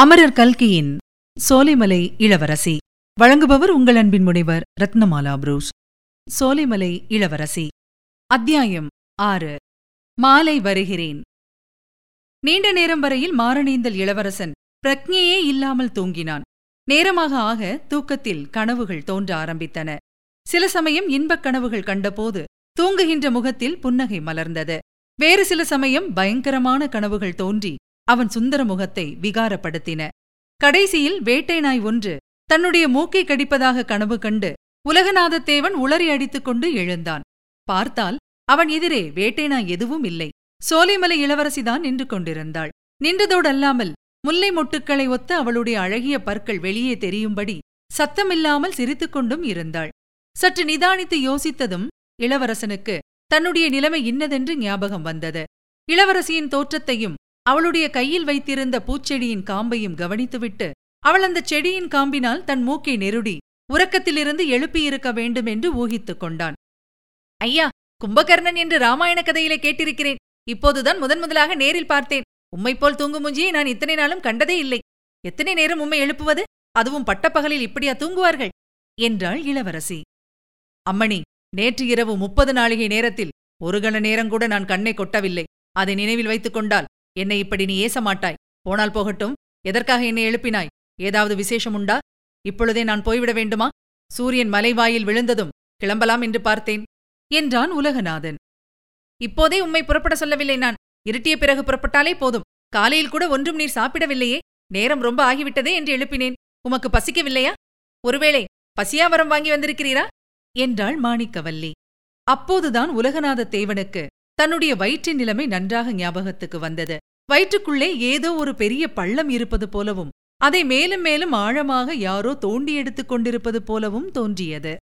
அமரர் கல்கியின் சோலைமலை இளவரசி. வழங்குபவர் உங்கள் அன்பின் முனைவர் ரத்னமாலா புரூஸ். சோலைமலை இளவரசி. அத்தியாயம் ஆறு. மாலை வருகிறேன். நீண்ட நேரம் வரையில் மாரணேந்தல் இளவரசன் பிரக்ஞையே இல்லாமல் தூங்கினான். நேரமாக ஆக தூக்கத்தில் கனவுகள் தோன்ற ஆரம்பித்தன. சில சமயம் இன்பக் கனவுகள் கண்டபோது தூங்குகின்ற முகத்தில் புன்னகை மலர்ந்தது. வேறு சில சமயம் பயங்கரமான கனவுகள் தோன்றி அவன் சுந்தர முகத்தை விகாரப்படுத்தின. கடைசியில் வேட்டை நாய் ஒன்று தன்னுடைய மூக்கை கடிப்பதாக கனவு கண்டு உலகநாதத்தேவன் உளறி அடித்துக் கொண்டு எழுந்தான். பார்த்தால் அவன் எதிரே வேட்டை நாய் எதுவும் இல்லை. சோலைமலை இளவரசிதான் நின்று கொண்டிருந்தாள். நின்றதோடல்லாமல் முல்லை மொட்டுக்களை ஒத்த அவளுடைய அழகிய பற்கள் வெளியே தெரியும்படி சத்தமில்லாமல் சிரித்துக்கொண்டும் இருந்தாள். சற்று நிதானித்து யோசித்ததும் இளவரசனுக்கு தன்னுடைய நிலைமை இன்னதென்று ஞாபகம் வந்தது. இளவரசியின் தோற்றத்தையும் அவளுடைய கையில் வைத்திருந்த பூச்செடியின் காம்பையும் கவனித்துவிட்டு அவள் அந்த செடியின் காம்பினால் தன் மூக்கை நெருடி உறக்கத்திலிருந்து எழுப்பியிருக்க வேண்டும் என்று ஊகித்துக் கொண்டான். ஐயா கும்பகர்ணன் என்று ராமாயண கதையிலே கேட்டிருக்கிறேன். இப்போதுதான் முதன் முதலாக நேரில் பார்த்தேன். உம்மைப்போல் தூங்கும் முஞ்சியை நான் இத்தனை நாளும் கண்டதே இல்லை. எத்தனை நேரம் உம்மை எழுப்புவது? அதுவும் பட்டப்பகலில் இப்படியா தூங்குவார்கள்? என்றாள் இளவரசி. அம்மணி நேற்று இரவு முப்பது நாளிகை நேரத்தில் ஒரு கண நேரங்கூட நான் கண்ணை கொட்டவில்லை. அதை நினைவில் வைத்துக் கொண்டால் என்னை இப்படி நீ ஏச மாட்டாய் போனால் போகட்டும் எதற்காக என்னை எழுப்பினாய்? ஏதாவது விசேஷம் உண்டா இப்பொழுதே நான் போய்விட வேண்டுமா? சூரியன் மலைவாயில் விழுந்ததும் கிளம்பலாம் என்று பார்த்தேன் என்றான் உலகநாதன். இப்போதே உம்மை புறப்பட சொல்லவில்லை நான். இருட்டிய பிறகு புறப்பட்டாலே போதும். காலையில் கூட ஒன்றும் நீர் சாப்பிடவில்லையே. நேரம் ரொம்ப ஆகிவிட்டதே என்று எழுப்பினேன். உமக்கு பசிக்கவில்லையா? ஒருவேளை பசியாவரம் வாங்கி வந்திருக்கிறீரா? என்றாள் மாணிக்கவல்லி. அப்போதுதான் உலகநாத தேவனுக்கு தன்னுடைய வயிற்றின் நிலைமை நன்றாக ஞாபகத்துக்கு வந்தது. வயிற்றுக்குள்ளே ஏதோ ஒரு பெரிய பள்ளம் இருப்பது போலவும் அதை மேலும் மேலும் ஆழமாக யாரோ தோண்டி எடுத்துக் கொண்டிருப்பது போலவும் தோன்றியது.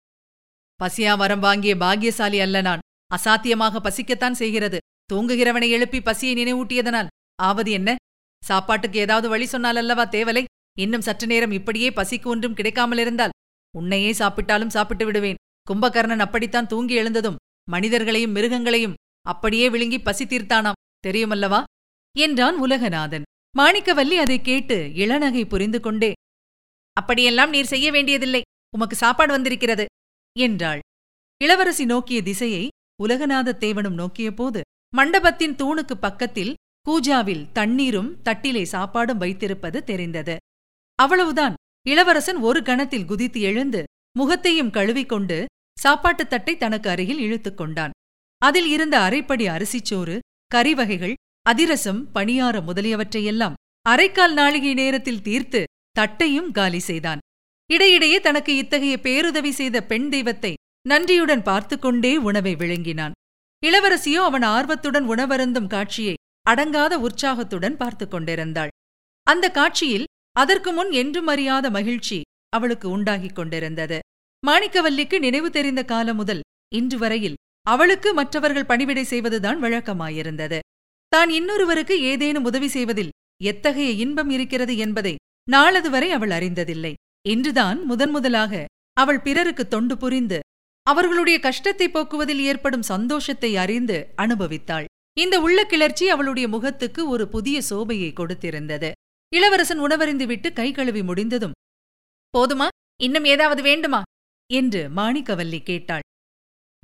பசியா வரம் வாங்கிய பாக்கியசாலி அல்ல நான். அசாத்தியமாக பசிக்கத்தான் செய்கிறது. தூங்குகிறவனை எழுப்பி பசியை நினைவூட்டியதனால். ஆவது என்ன? சாப்பாட்டுக்கு ஏதாவது வழி சொன்னால் அல்லவா தேவலை? இன்னும் சற்று நேரம் இப்படியே பசிக்கு ஒன்றும் கிடைக்காமல் இருந்தால். உன்னையே சாப்பிட்டாலும் சாப்பிட்டு விடுவேன். கும்பகர்ணன் அப்படித்தான் தூங்கி எழுந்ததும். மனிதர்களையும் மிருகங்களையும் அப்படியே விழுங்கி பசி தீர்த்தானாம். தெரியுமல்லவா? என்றான் உலகநாதன். மாணிக்கவல்லி அதைக் கேட்டு இளநகை புரிந்து கொண்டே அப்படியெல்லாம் நீர் செய்ய வேண்டியதில்லை. உமக்கு சாப்பாடு வந்திருக்கிறது. என்றாள். இளவரசி நோக்கிய திசையை உலகநாத தேவனும் நோக்கியபோது மண்டபத்தின் தூணுக்கு பக்கத்தில் கூஜாவில் தண்ணீரும் தட்டிலே சாப்பாடும் வைத்திருப்பது தெரிந்தது. அவ்வளவுதான். இளவரசன் ஒரு கணத்தில் குதித்து எழுந்து முகத்தையும் கழுவிக்கொண்டு சாப்பாட்டுத் தட்டை தனக்கு அருகில் இழுத்துக் கொண்டான். அதில் இருந்த அரைப்படி அரிசிச்சோறு கறிவகைகள் அதிரசம் பணியார முதலியவற்றையெல்லாம் அரைக்கால் நாழிகை நேரத்தில் தீர்த்து தட்டையும் காலி செய்தான். இடையிடையே தனக்கு இத்தகைய பேருதவி செய்த பெண் தெய்வத்தை நன்றியுடன் பார்த்து கொண்டே உணவை விழுங்கினான் இளவரசியோ அவன் ஆர்வத்துடன் உணவருந்தும் காட்சியை அடங்காத உற்சாகத்துடன் பார்த்து கொண்டிருந்தாள். அந்த காட்சியில் அதற்கு முன் என்றும் அறியாத மகிழ்ச்சி அவளுக்கு உண்டாகிக் கொண்டிருந்தது. மாணிக்கவல்லிக்கு நினைவு தெரிந்த காலம் முதல் இன்று வரையில் அவளுக்கு மற்றவர்கள் பணிவிடை செய்வதுதான் வழக்கமாயிருந்தது. தான் இன்னொருவருக்கு ஏதேனும் உதவி செய்வதில் எத்தகைய இன்பம் இருக்கிறது என்பதை நாளது வரை அவள் அறிந்ததில்லை. இன்றுதான் முதன்முதலாக அவள் பிறருக்கு தொண்டு புரிந்து அவர்களுடைய கஷ்டத்தை போக்குவதில் ஏற்படும் சந்தோஷத்தை அறிந்து அனுபவித்தாள். இந்த உள்ள கிளர்ச்சி அவளுடைய முகத்துக்கு ஒரு புதிய சோபையை கொடுத்திருந்தது. இளவரசன் உணவறிந்துவிட்டு கை கழுவி முடிந்ததும் போதுமா? இன்னும் ஏதாவது வேண்டுமா? என்று மாணிக்கவல்லி கேட்டாள்.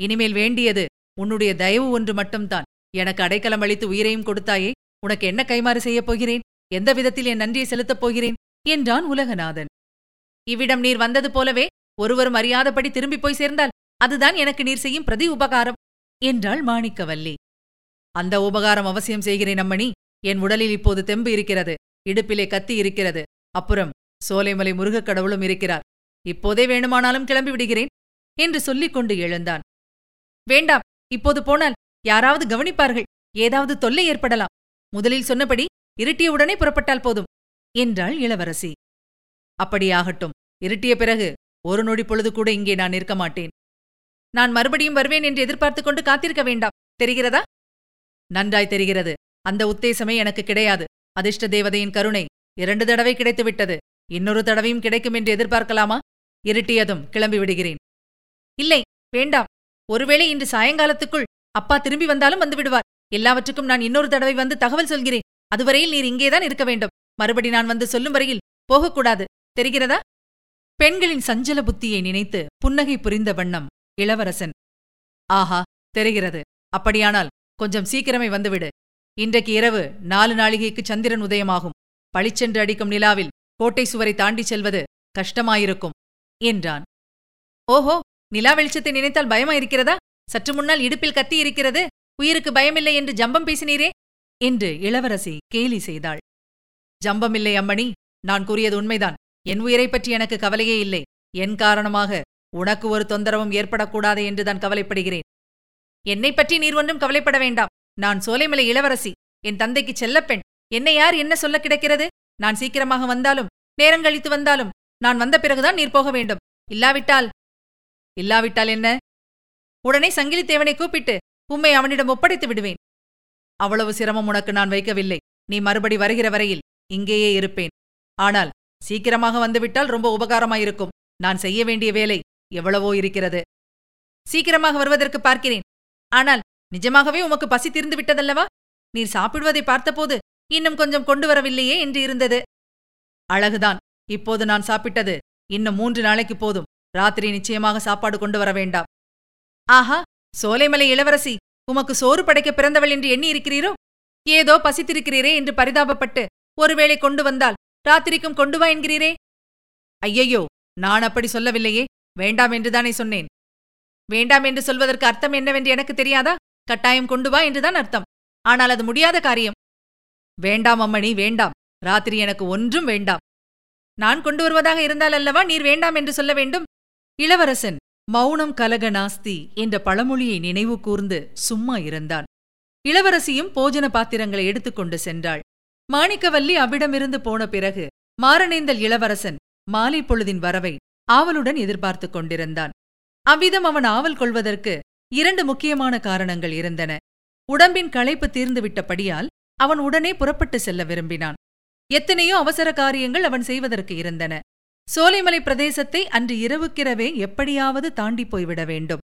இனிமேல் வேண்டியது உன்னுடைய தயவு ஒன்று மட்டும்தான். எனக்கு அடைக்கலம் அளித்து உயிரையும் கொடுத்தாயே உனக்கு என்ன கைமாறு செய்யப் போகிறேன்? எந்த விதத்தில் என் நன்றியை செலுத்தப் போகிறேன்? என்றான் உலகநாதன். இவ்விடம் நீர் வந்தது போலவே ஒருவரும் அறியாதபடி திரும்பிப் போய் சேர்ந்தால் அதுதான் எனக்கு நீர் செய்யும் பிரதி உபகாரம் என்றாள் மாணிக்கவல்லி. அந்த உபகாரம் அவசியம் செய்கிறேன் அம்மணி. என் உடலில் இப்போது தெம்பு இருக்கிறது இடுப்பிலே கத்தி இருக்கிறது. அப்புறம் சோலைமலை முருகக் கடவுளும் இருக்கிறார். இப்போதே வேணுமானாலும் கிளம்பி விடுகிறேன் என்று சொல்லிக் கொண்டு எழுந்தான். வேண்டாம் இப்போது போனால் யாராவது கவனிப்பார்கள் ஏதாவது தொல்லை ஏற்படலாம். முதலில் சொன்னபடி இருட்டியவுடனே புறப்பட்டால் போதும் என்றாள் இளவரசி. அப்படியாகட்டும் இருட்டிய பிறகு ஒரு நொடி பொழுது கூட இங்கே நான் இருக்க மாட்டேன். நான் மறுபடியும் வருவேன் என்று எதிர்பார்த்துக் கொண்டு காத்திருக்க வேண்டாம் தெரிகிறதா? நன்றாய் தெரிகிறது அந்த உத்தேசமே எனக்கு கிடையாது. அதிர்ஷ்ட தேவதையின் கருணை இரண்டு தடவை கிடைத்துவிட்டது இன்னொரு தடவையும் கிடைக்கும் என்று எதிர்பார்க்கலாமா? இருட்டியதும் கிளம்பி விடுகிறேன் இல்லை வேண்டாம் ஒருவேளை இன்று சாயங்காலத்துக்குள் அப்பா திரும்பி வந்தாலும் வந்து விடுவார். எல்லாவற்றுக்கும் நான் இன்னொரு தடவை வந்து தகவல் சொல்கிறேன். அதுவரையில் நீர் இங்கேதான் இருக்க வேண்டும். மறுபடி நான் வந்து சொல்லும் வரையில் போகக்கூடாது. தெரிகிறதா? பெண்களின் சஞ்சல புத்தியை நினைத்து புன்னகை புரிந்த வண்ணம் இளவரசன். ஆஹா தெரிகிறது. அப்படியானால் கொஞ்சம் சீக்கிரமே வந்துவிடு இன்றைக்கு இரவு நாலு நாளிகைக்கு சந்திரன் உதயமாகும். பளிச்சென்று அடிக்கும் நிலாவில் கோட்டை சுவரை தாண்டிச் செல்வது கஷ்டமாயிருக்கும் என்றான். ஓஹோ நிலா வெளிச்சத்தை நினைத்தால் பயமாயிருக்கிறதா சற்று முன்னால் இடுப்பில் கத்தி இருக்கிறது. உயிருக்கு பயமில்லை என்று ஜம்பம் பேசினீரே? என்று இளவரசி கேலி செய்தாள். ஜம்பமில்லை அம்மணி நான் கூறியது உண்மைதான். என் உயிரைப் பற்றி எனக்கு கவலையே இல்லை. என் காரணமாக உனக்கு ஒரு தொந்தரவும் ஏற்படக்கூடாது என்றுதான் கவலைப்படுகிறேன். என்னைப் பற்றி நீர் ஒன்றும் கவலைப்பட வேண்டாம். நான் சோலைமலை இளவரசி. என் தந்தைக்கு செல்லப்பெண். என்னை யார் என்ன சொல்ல கிடக்கிறது? நான் சீக்கிரமாக வந்தாலும் நேரங்கழித்து வந்தாலும் நான் வந்த பிறகுதான் நீர் போக வேண்டும். இல்லாவிட்டால் இல்லாவிட்டால் என்ன? உடனே சங்கிலித்தேவனை கூப்பிட்டு உம்மை அவனிடம் ஒப்படைத்து விடுவேன். அவ்வளவு சிரமம் உனக்கு நான் வைக்கவில்லை. நீ மறுபடி வருகிற வரையில் இங்கேயே இருப்பேன். ஆனால் சீக்கிரமாக வந்துவிட்டால் ரொம்ப உபகாரமாயிருக்கும். நான் செய்ய வேண்டிய வேலை எவ்வளவோ இருக்கிறது. சீக்கிரமாக வருவதற்கு பார்க்கிறேன். ஆனால் நிஜமாகவே உமக்கு பசி தீர்ந்து விட்டதல்லவா? நீர் சாப்பிடுவதை பார்த்தபோது இன்னும் கொஞ்சம் கொண்டு வரவில்லையே என்று இருந்தது. அழகுதான். இப்போது நான் சாப்பிட்டது இன்னும் மூன்று நாளைக்கு போதும். ராத்திரி நிச்சயமாக சாப்பாடு கொண்டு வர வேண்டாம். ஆஹா சோலைமலை இளவரசி உமக்கு சோறு படைக்க பிறந்தவள் என்று எண்ணி இருக்கிறீரோ? ஏதோ பசித்திருக்கிறீரே என்று பரிதாபப்பட்டு ஒருவேளை கொண்டு வந்தால் ராத்திரிக்கும் கொண்டு வா என்கிறீரே? ஐயையோ நான் அப்படி சொல்லவில்லையே. வேண்டாம் என்றுதானே சொன்னேன். வேண்டாம் என்று சொல்வதற்கு அர்த்தம் என்னவென்று எனக்கு தெரியாதா? கட்டாயம் கொண்டு வா என்றுதான் அர்த்தம். ஆனால் அது முடியாத காரியம். வேண்டாம் அம்மணி வேண்டாம். ராத்திரி எனக்கு ஒன்றும் வேண்டாம். நான் கொண்டு வருவதாக இருந்தால் அல்லவா நீர் வேண்டாம் என்று சொல்ல வேண்டும்? இளவரசன் மௌனம் கலக நாஸ்தி என்ற பழமொழியை நினைவு கூர்ந்து சும்மா இருந்தான். இளவரசியும் போஜன பாத்திரங்களை எடுத்துக்கொண்டு சென்றாள். மாணிக்கவல்லி அவ்விடமிருந்து போன பிறகு மாரணேந்தல் இளவரசன் மாலை பொழுதின் வரவை ஆவலுடன் எதிர்பார்த்துக் கொண்டிருந்தான். அவ்விதம் அவன் ஆவல் கொள்வதற்கு இரண்டு முக்கியமான காரணங்கள் இருந்தன. உடம்பின் களைப்பு தீர்ந்துவிட்டபடியால் அவன் உடனே புறப்பட்டு செல்ல விரும்பினான். எத்தனையோ அவசர காரியங்கள் அவன் செய்வதற்கு இருந்தன. சோலைமலை பிரதேசத்தை அன்று இரவுக்கிரவே எப்படியாவது தாண்டி போய்விட வேண்டும்.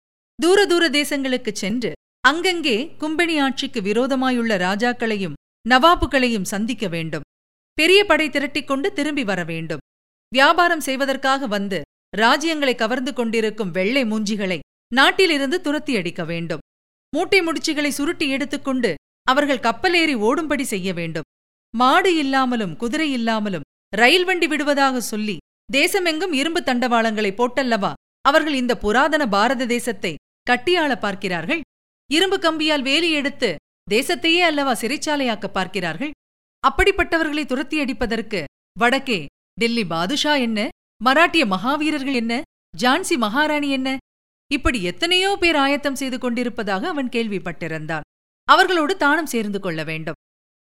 தூர தூர தேசங்களுக்குச் சென்று அங்கங்கே கும்பினி ஆட்சிக்கு விரோதமாயுள்ள ராஜாக்களையும் நவாபுகளையும் சந்திக்க வேண்டும். பெரிய படை திரட்டிக் கொண்டு திரும்பி வர வேண்டும். வியாபாரம் செய்வதற்காக வந்து ராஜ்யங்களை கவர்ந்து கொண்டிருக்கும் வெள்ளை மூஞ்சிகளை நாட்டிலிருந்து துரத்தி அடிக்க வேண்டும். மூட்டை முடிச்சுகளை சுருட்டி எடுத்துக்கொண்டு அவர்கள் கப்பலேறி ஓடும்படி செய்ய வேண்டும். மாடு இல்லாமலும் குதிரை இல்லாமலும் ரயில் வண்டி விடுவதாக சொல்லி தேசமெங்கும் இரும்பு தண்டவாளங்களை போட்டல்லவா? அவர்கள் இந்த புராதன பாரத தேசத்தை கட்டியாள பார்க்கிறார்கள். இரும்பு கம்பியால் வேலி எடுத்து தேசத்தையே அல்லவா சிறைச்சாலையாக்க பார்க்கிறார்கள். அப்படிப்பட்டவர்களை துரத்தி அடிப்பதற்கு வடக்கே டெல்லி பாதுஷா என்ன? மராட்டிய மகாவீரர்கள் என்ன? ஜான்சி மகாராணி என்ன? இப்படி எத்தனையோ பேர் ஆயத்தம் செய்து கொண்டிருப்பதாக அவன் கேள்விப்பட்டிருந்தான். அவர்களோடு தானும் சேர்ந்து கொள்ள வேண்டும்.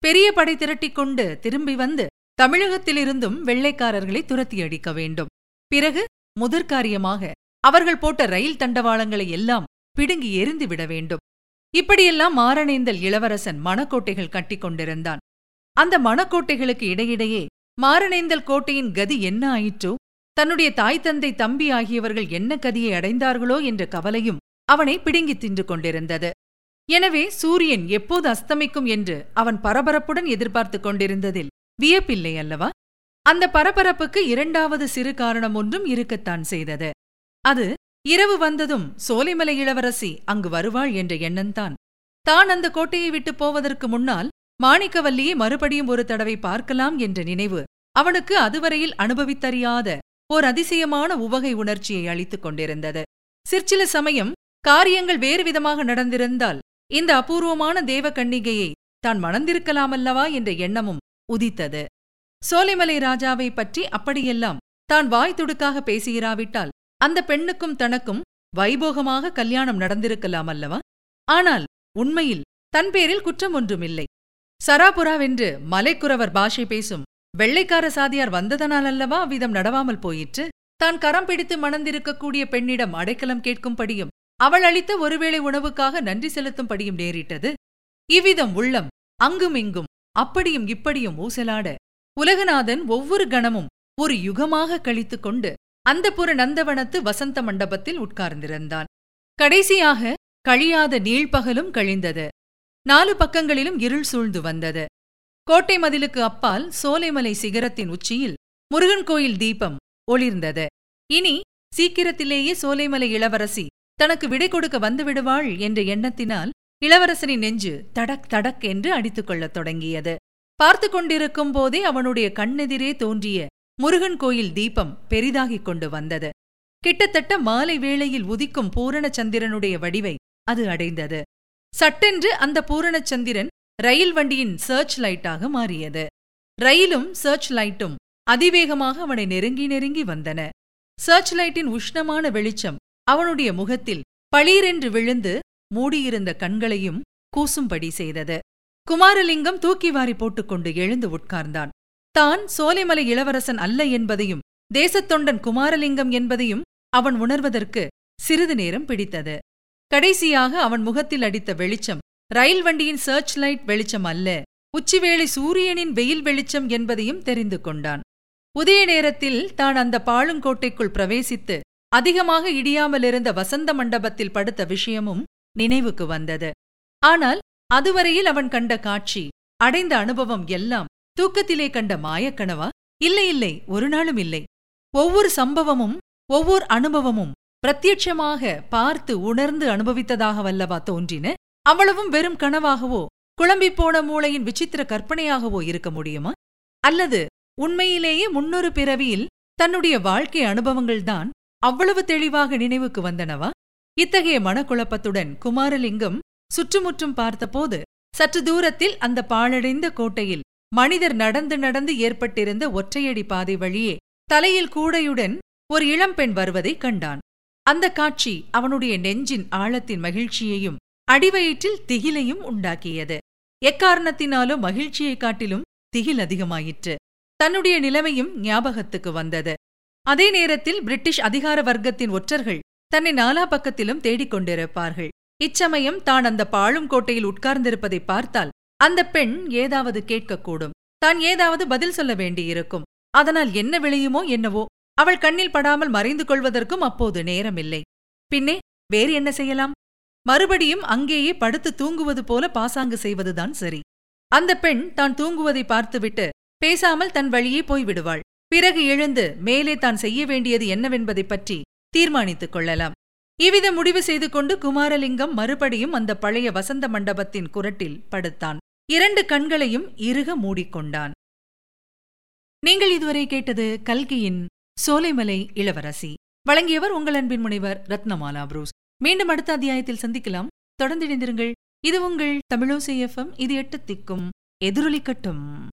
பெரிய படை திரட்டிக் கொண்டு திரும்பி வந்து தமிழகத்திலிருந்தும் வெள்ளைக்காரர்களை துரத்தி அடிக்க வேண்டும். பிறகு முதற்காரியமாக அவர்கள் போட்ட ரயில் தண்டவாளங்களை எல்லாம் பிடுங்கி எரிந்துவிட வேண்டும். இப்படியெல்லாம் மாரணேந்தல் இளவரசன் மணக்கோட்டைகள் கட்டிக் கொண்டிருந்தான். அந்த மணக்கோட்டைகளுக்கு இடையிடையே மாரணேந்தல் கோட்டையின் கதி என்ன ஆயிற்றோ தன்னுடைய தாய் தந்தை தம்பி ஆகியவர்கள் என்ன கதியை அடைந்தார்களோ என்ற கவலையும் அவனை பிடுங்கித் தின்று கொண்டிருந்தது. எனவே சூரியன் எப்போது அஸ்தமிக்கும் என்று அவன் பரபரப்புடன் எதிர்பார்த்துக் கொண்டிருந்ததில் வியப்பில்லை அல்லவா? அந்த பரபரப்புக்கு இரண்டாவது சிறு காரணம் ஒன்றும் இருக்கத்தான் செய்தது. அது இரவு வந்ததும் சோலைமலை இளவரசி அங்கு வருவாள் என்ற எண்ணந்தான் தான் அந்த கோட்டையை விட்டு போவதற்கு முன்னால் மாணிக்கவல்லியை மறுபடியும் ஒரு தடவை பார்க்கலாம் என்ற நினைவு அவனுக்கு அதுவரையில் அனுபவித்தறியாத ஓர் அதிசயமான உவகை உணர்ச்சியை அளித்துக் கொண்டிருந்தது. சிற்சில சமயம் காரியங்கள் வேறு விதமாக நடந்திருந்தால் இந்த அபூர்வமான தேவ கண்ணிகையை தான் மணந்திருக்கலாமல்லவா என்ற எண்ணமும் உதித்தது. சோலைமலை ராஜாவை பற்றி அப்படியெல்லாம் தான் வாய் துடுக்காக பேசியிராவிட்டால் அந்த பெண்ணுக்கும் தனக்கும் வைபோகமாக கல்யாணம் நடந்திருக்கலாம் அல்லவா? ஆனால் உண்மையில் தன் பேரில் குற்றம் ஒன்றுமில்லை. சராபுராவென்று மலைக்குறவர் பாஷை பேசும் வெள்ளைக்கார சாதியார் வந்ததனால் அல்லவா அவ்விதம் நடவாமல் போயிற்று? தான் கரம் பிடித்து மணந்திருக்கக்கூடிய பெண்ணிடம் அடைக்கலம் கேட்கும்படியும் அவள் அளித்த ஒருவேளை உணவுக்காக நன்றி செலுத்தும்படியும் நேரிட்டது? இவ்விதம் உள்ளம் அங்குமிங்கும் அப்படியும் இப்படியும் ஊசலாட உலகநாதன் ஒவ்வொரு கணமும் ஒரு யுகமாக கழித்துக் கொண்டு அந்த புற நந்தவனத்து வசந்த மண்டபத்தில் உட்கார்ந்திருந்தான். கடைசியாக கழியாத நீழ்பகலும் கழிந்தது. நாலு பக்கங்களிலும் இருள் சூழ்ந்து வந்தது. கோட்டை மதிலுக்கு அப்பால் சோலைமலை சிகரத்தின் உச்சியில் முருகன் கோயில் தீபம் ஒளிர்ந்தது. இனி சீக்கிரத்திலேயே சோலைமலை இளவரசி தனக்கு விடை கொடுக்க வந்துவிடுவாள் என்ற எண்ணத்தினால் இளவரசனின் நெஞ்சு தடக் தடக் என்று அடித்துக் கொள்ளத் தொடங்கியது. பார்த்து கொண்டிருக்கும் போதே அவனுடைய கண்ணெதிரே தோன்றிய முருகன் கோயில் தீபம் பெரிதாகிக் கொண்டு வந்தது. கிட்டத்தட்ட மாலை வேளையில் உதிக்கும் பூரணச்சந்திரனுடைய வடிவை அது அடைந்தது. சட்டென்று அந்த பூரணச்சந்திரன் ரயில் வண்டியின் சர்ச் லைட்டாக மாறியது. ரயிலும் சர்ச் லைட்டும் அதிவேகமாக அவனை நெருங்கி நெருங்கி வந்தன. சர்ச் லைட்டின் உஷ்ணமான வெளிச்சம் அவனுடைய முகத்தில் பளீரென்று விழுந்து மூடியிருந்த கண்களையும் கூசும்படி செய்தது. குமாரலிங்கம் தூக்கி வாரி போட்டுக்கொண்டு எழுந்து உட்கார்ந்தான். தான் சோலைமலை இளவரசன் அல்ல என்பதையும் தேசத்தொண்டன் குமாரலிங்கம் என்பதையும் அவன் உணர்வதற்கு சிறிது நேரம் பிடித்தது. கடைசியாக அவன் முகத்தில் அடித்த வெளிச்சம் ரயில் வண்டியின் சர்ச் லைட் வெளிச்சம் அல்ல உச்சிவேளை சூரியனின் வெயில் வெளிச்சம் என்பதையும் தெரிந்து கொண்டான். உதய நேரத்தில் தான் அந்த பாழுங்கோட்டைக்குள் பிரவேசித்து அதிகமாக இடியாமலிருந்த வசந்த மண்டபத்தில் படுத்த விஷயமும் நினைவுக்கு வந்தது. ஆனால் அதுவரையில் அவன் கண்ட காட்சி அடைந்த அனுபவம் எல்லாம் தூக்கத்திலே கண்ட மாயக்கனவா? இல்லை இல்லை ஒரு நாளும் இல்லை. ஒவ்வொரு சம்பவமும் ஒவ்வொரு அனுபவமும் பிரத்யட்சமாக பார்த்து உணர்ந்து அனுபவித்ததாக வல்லவா தோன்றின? அவ்வளவும் வெறும் கனவாகவோ குழம்பிப்போன மூளையின் விசித்திர கற்பனையாகவோ இருக்க முடியுமா? அல்லது உண்மையிலேயே முன்னொரு பிறவியில் தன்னுடைய வாழ்க்கை அனுபவங்கள்தான் அவ்வளவு தெளிவாக நினைவுக்கு வந்தனவா? இத்தகைய மனக்குழப்பத்துடன் குமாரலிங்கம் சுற்றுமுற்றும் பார்த்தபோது சற்று தூரத்தில் அந்த பாழடைந்த கோட்டையில் மனிதர் நடந்து நடந்து ஏற்பட்டிருந்த ஒற்றையடி பாதை வழியே தலையில் கூடையுடன் ஒரு இளம்பெண் வருவதைக் கண்டான். அந்த காட்சி அவனுடைய நெஞ்சின் ஆழத்தின் மகிழ்ச்சியையும் அடிவயிற்றில் திகிலையும் உண்டாக்கியது. எக்காரணத்தினாலோ மகிழ்ச்சியைக் காட்டிலும் திகில் அதிகமாயிற்று. தன்னுடைய நிலைமையும் ஞாபகத்துக்கு வந்தது. அதே நேரத்தில் பிரிட்டிஷ் அதிகார வர்க்கத்தின் ஒற்றர்கள் தன்னை நாலா பக்கத்திலும் தேடிக் கொண்டிருப்பார்கள். இச்சமயம் தான் அந்த பாழும் கோட்டையில் உட்கார்ந்திருப்பதை பார்த்தால் அந்த பெண் ஏதாவது கேட்கக்கூடும். தான் ஏதாவது பதில் சொல்ல வேண்டியிருக்கும். அதனால் என்ன விளையுமோ என்னவோ அவள் கண்ணில் படாமல் மறைந்து கொள்வதற்கும் அப்போது நேரமில்லை. பின்னே வேறு என்ன செய்யலாம்? மறுபடியும் அங்கேயே படுத்து தூங்குவது போல பாசாங்கு செய்வதுதான் சரி. அந்த பெண் தான் தூங்குவதை பார்த்துவிட்டு பேசாமல் தன் வழியே போய்விடுவாள். பிறகு எழுந்து மேலே தான் செய்ய வேண்டியது என்னவென்பதைப் பற்றி தீர்மானித்துக் கொள்ளலாம். இவ்வித முடிவு செய்து கொண்டு குமாரலிங்கம் மறுபடியும் அந்த பழைய வசந்த மண்டபத்தின் குரட்டில் படுத்தான். இரண்டு கண்களையும் இறுக மூடிக்கொண்டான். நீங்கள் இதுவரை கேட்டது கல்கியின் சோலைமலை இளவரசி. வழங்கியவர் உங்கள் அன்பின் முனைவர் ரத்னமாலா புரூஸ். மீண்டும் அடுத்த அத்தியாயத்தில் சந்திக்கலாம். தொடர்ந்து இணைந்திருங்கள். இது உங்கள் தமிழோசை எஃப்எம் இது எட்டு திக்கும் எதிரொலிக்கட்டும்.